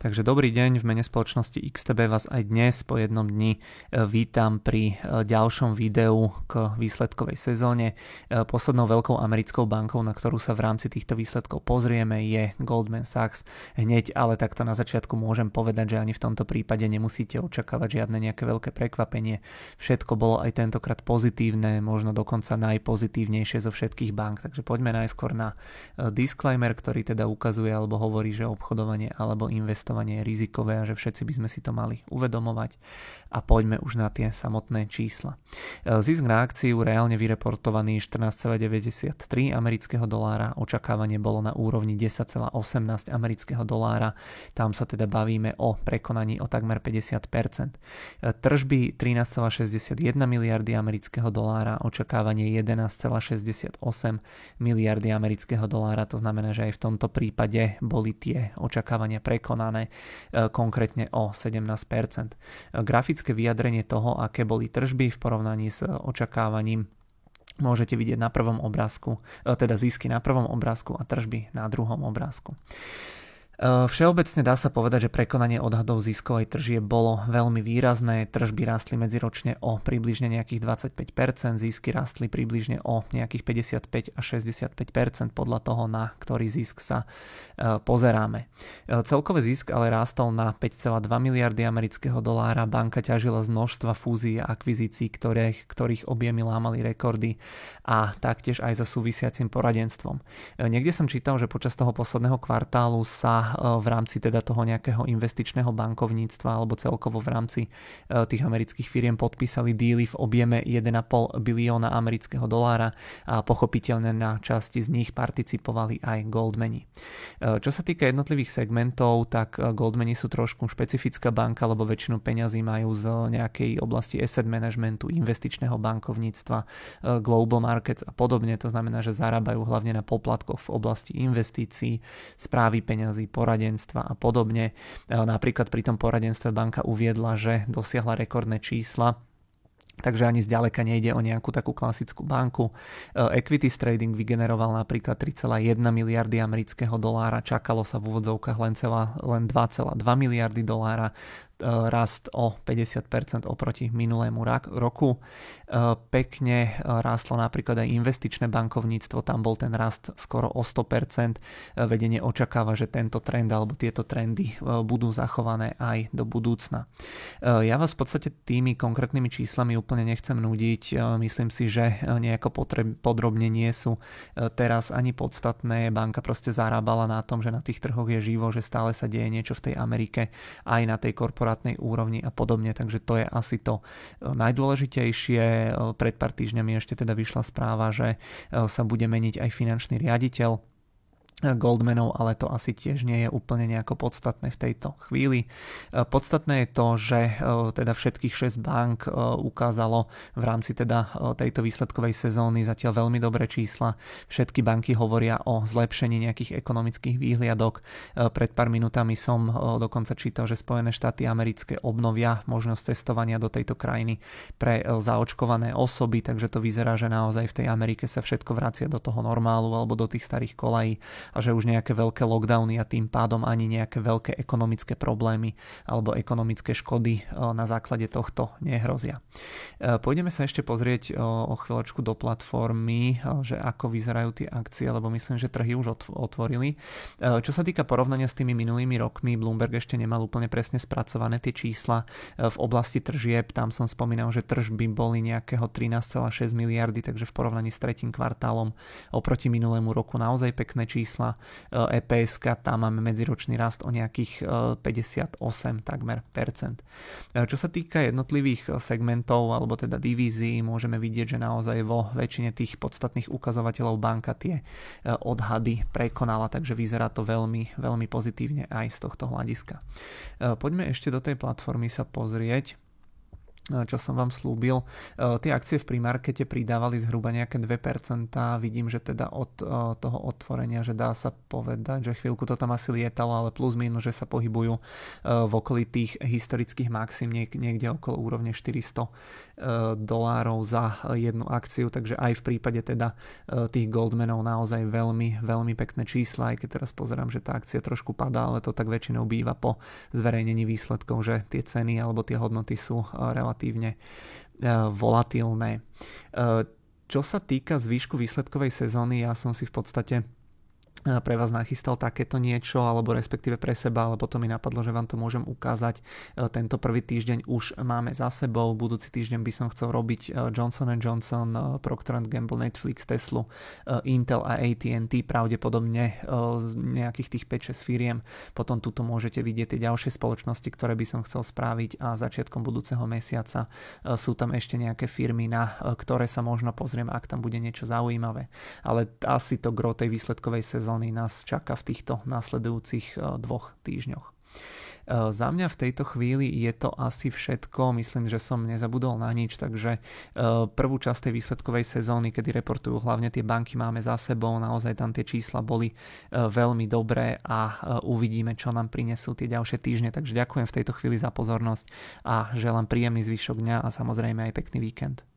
Takže dobrý deň, v mene spoločnosti XTB vás aj dnes po jednom dni e, vítam pri e, ďalšom videu k výsledkovej sezóne. E, poslednou veľkou americkou bankou, na ktorú sa v rámci týchto výsledkov pozrieme, je Goldman Sachs. Hneď ale takto na začiatku môžem povedať, že ani v tomto prípade nemusíte očakávať žiadne nejaké veľké prekvapenie. Všetko bolo aj tentokrát pozitívne, možno dokonca najpozitívnejšie zo všetkých bank. Takže poďme najskôr na disclaimer, ktorý teda ukazuje alebo hovorí, že obchodovanie alebo investovanie investovanie je rizikové a že všetci by sme si to mali uvedomovať. A poďme už na tie samotné čísla. E, zisk na akciu reálne vyreportovaný 14,93 amerického dolára, očakávanie bolo na úrovni 10,18 amerického dolára, tam sa teda bavíme o prekonaní o takmer 50%. E, tržby 13,61 miliardy amerického dolára, očakávanie 11,68 miliardy amerického dolára, to znamená, že aj v tomto prípade boli tie očakávania prekonané zvýšené konkrétne o 17%. Grafické vyjadrenie toho, aké boli tržby v porovnaní s očakávaním môžete vidieť na prvom obrázku, e, teda zisky na prvom obrázku a tržby na druhom obrázku. Eh, všeobecne dá sa povedať, že prekonanie odhadov ziskov aj tržie bolo veľmi výrazné. Tržby rástli medziročne o približne nejakých 25%, zisky rástli približne o nejakých 55 až 65% podľa toho, na ktorý zisk sa eh, pozeráme. Eh, celkový zisk ale rástol na 5,2 miliardy amerického dolára. Banka ťažila z množstva fúzií a akvizícií, ktorých, ktorých objemy lámali rekordy a taktiež aj so súvisiacim poradenstvom. Niekde som čítal, že počas toho posledného kvartálu sa v rámci teda toho nejakého investičného bankovníctva alebo celkovo v rámci tých amerických firiem podpísali díly v objeme 1,5 bilióna amerického dolára a pochopiteľne na časti z nich participovali aj Goldmani. Čo sa týka jednotlivých segmentov, tak Goldmani sú trošku špecifická banka, lebo väčšinu peňazí majú z nejakej oblasti asset managementu, investičného bankovníctva, global markets a podobne. To znamená, že zarábajú hlavne na poplatkoch v oblasti investícií, správy peňazí, poradenstva a podobne. E, napríklad pri tom poradenstve banka uviedla, že dosiahla rekordné čísla Takže ani zďaleka nejde o nejakú takú klasickú banku. E, Equities trading vygeneroval napríklad 3,1 miliardy amerického dolára, čakalo sa v úvodzovkách len, len 2,2 miliardy dolára. E, rast o 50% oproti minulému roku. E, pekne e, rástlo napríklad aj investičné bankovníctvo, tam bol ten rast skoro o 100%. Vedenie očakáva, že tento trend alebo tieto trendy budú zachované aj do budúcna. Ja vás v podstate tými konkrétnymi číslami úplne nechcem nudiť. Myslím si, že nejako podrobne nie sú teraz ani podstatné. Banka proste zarábala na tom, že na tých trhoch je živo, že stále sa deje niečo v tej Amerike aj na tej korporácii korporátnej úrovni a podobne, takže to je asi to e, najdôležitejšie. E, pred pár týždňami ešte teda vyšla správa, že e, sa bude meniť aj finančný riaditeľ Goldmanov, ale to asi tiež nie je úplne nejako podstatné v tejto chvíli. E, podstatné je to, že e, teda všetkých 6 bank e, ukázalo v rámci teda tejto výsledkovej sezóny zatiaľ veľmi dobré čísla. Všetky banky hovoria o zlepšení nejakých ekonomických výhliadok. Pred pár minútami som dokonca čítal, že Spojené štáty americké obnovia možnosť cestovania do tejto krajiny pre zaočkované osoby, takže to vyzerá, že naozaj v tej Amerike sa všetko vracia do toho normálu alebo do tých starých kolají a že už nejaké veľké lockdowny a tým pádom ani nejaké veľké ekonomické problémy alebo ekonomické škody e, na základe tohto nehrozia. E, pôjdeme sa ešte pozrieť e, o chvíľočku do platformy, že ako vyzerajú tie akcie, lebo myslím, že trhy už otvorili. Čo sa týka porovnania s tými minulými rokmi, Bloomberg ešte nemal úplne presne spracované tie čísla v oblasti tržieb. Tam som spomínal, že tržby boli nejakého 13,6 miliardy, takže v porovnaní s tretím kvartálom oproti minulému roku naozaj pekné čísla čísla EPS, e tam máme medziročný rast o nejakých 58 e, takmer percent. E, čo sa týka jednotlivých segmentov alebo teda divízií, môžeme vidieť, že naozaj vo väčšine tých podstatných ukazovateľov banka tie odhady prekonala, takže vyzerá to veľmi, veľmi pozitívne aj z tohto hľadiska. Poďme ešte do tej platformy sa pozrieť čo som vám slúbil. Tie akcie v primarkete pridávali zhruba nejaké 2%. Vidím, že teda od toho otvorenia, že dá sa povedať, že chvíľku to tam asi lietalo, ale plus minus, že sa pohybujú v okolí tých historických maxim niekde okolo úrovne 400 dolárov za jednu akciu, takže aj v prípade teda tých Goldmanov naozaj veľmi, veľmi pekné čísla, aj keď teraz pozerám, že tá akcia trošku padá, ale to tak väčšinou býva po zverejnení výsledkov, že tie ceny alebo tie hodnoty sú relatívne relatívne eh, volatilné. Eh, čo sa týka zvýšku výsledkovej sezóny, ja som si v podstate pre vás nachystal takéto niečo, alebo respektíve pre seba, ale potom mi napadlo, že vám to môžem ukázať. E, tento prvý týždeň už máme za sebou, budúci týždeň by som chcel robiť e, Johnson Johnson, e, Procter Gamble, Netflix, Tesla, Intel a AT&T, pravdepodobne nejakých tých 5-6 firiem. Potom tuto môžete vidieť tie ďalšie spoločnosti, ktoré by som chcel spraviť a začiatkom budúceho mesiaca sú tam ešte nejaké firmy, na ktoré sa možno pozriem, ak tam bude niečo zaujímavé. Ale asi to gro tej výsledkovej sezóny sezóny nás čaká v týchto následujúcich eh, dvoch týždňoch. Eh, za mňa v tejto chvíli je to asi všetko. Myslím, že som nezabudol na nič, takže eh, prvú časť tej výsledkovej sezóny, kedy reportujú hlavne tie banky, máme za sebou. Naozaj tam tie čísla boli veľmi dobré a uvidíme, čo nám prinesú tie ďalšie týždne. Takže ďakujem v tejto chvíli za pozornosť a želám príjemný zvyšok dňa a samozrejme aj pekný víkend.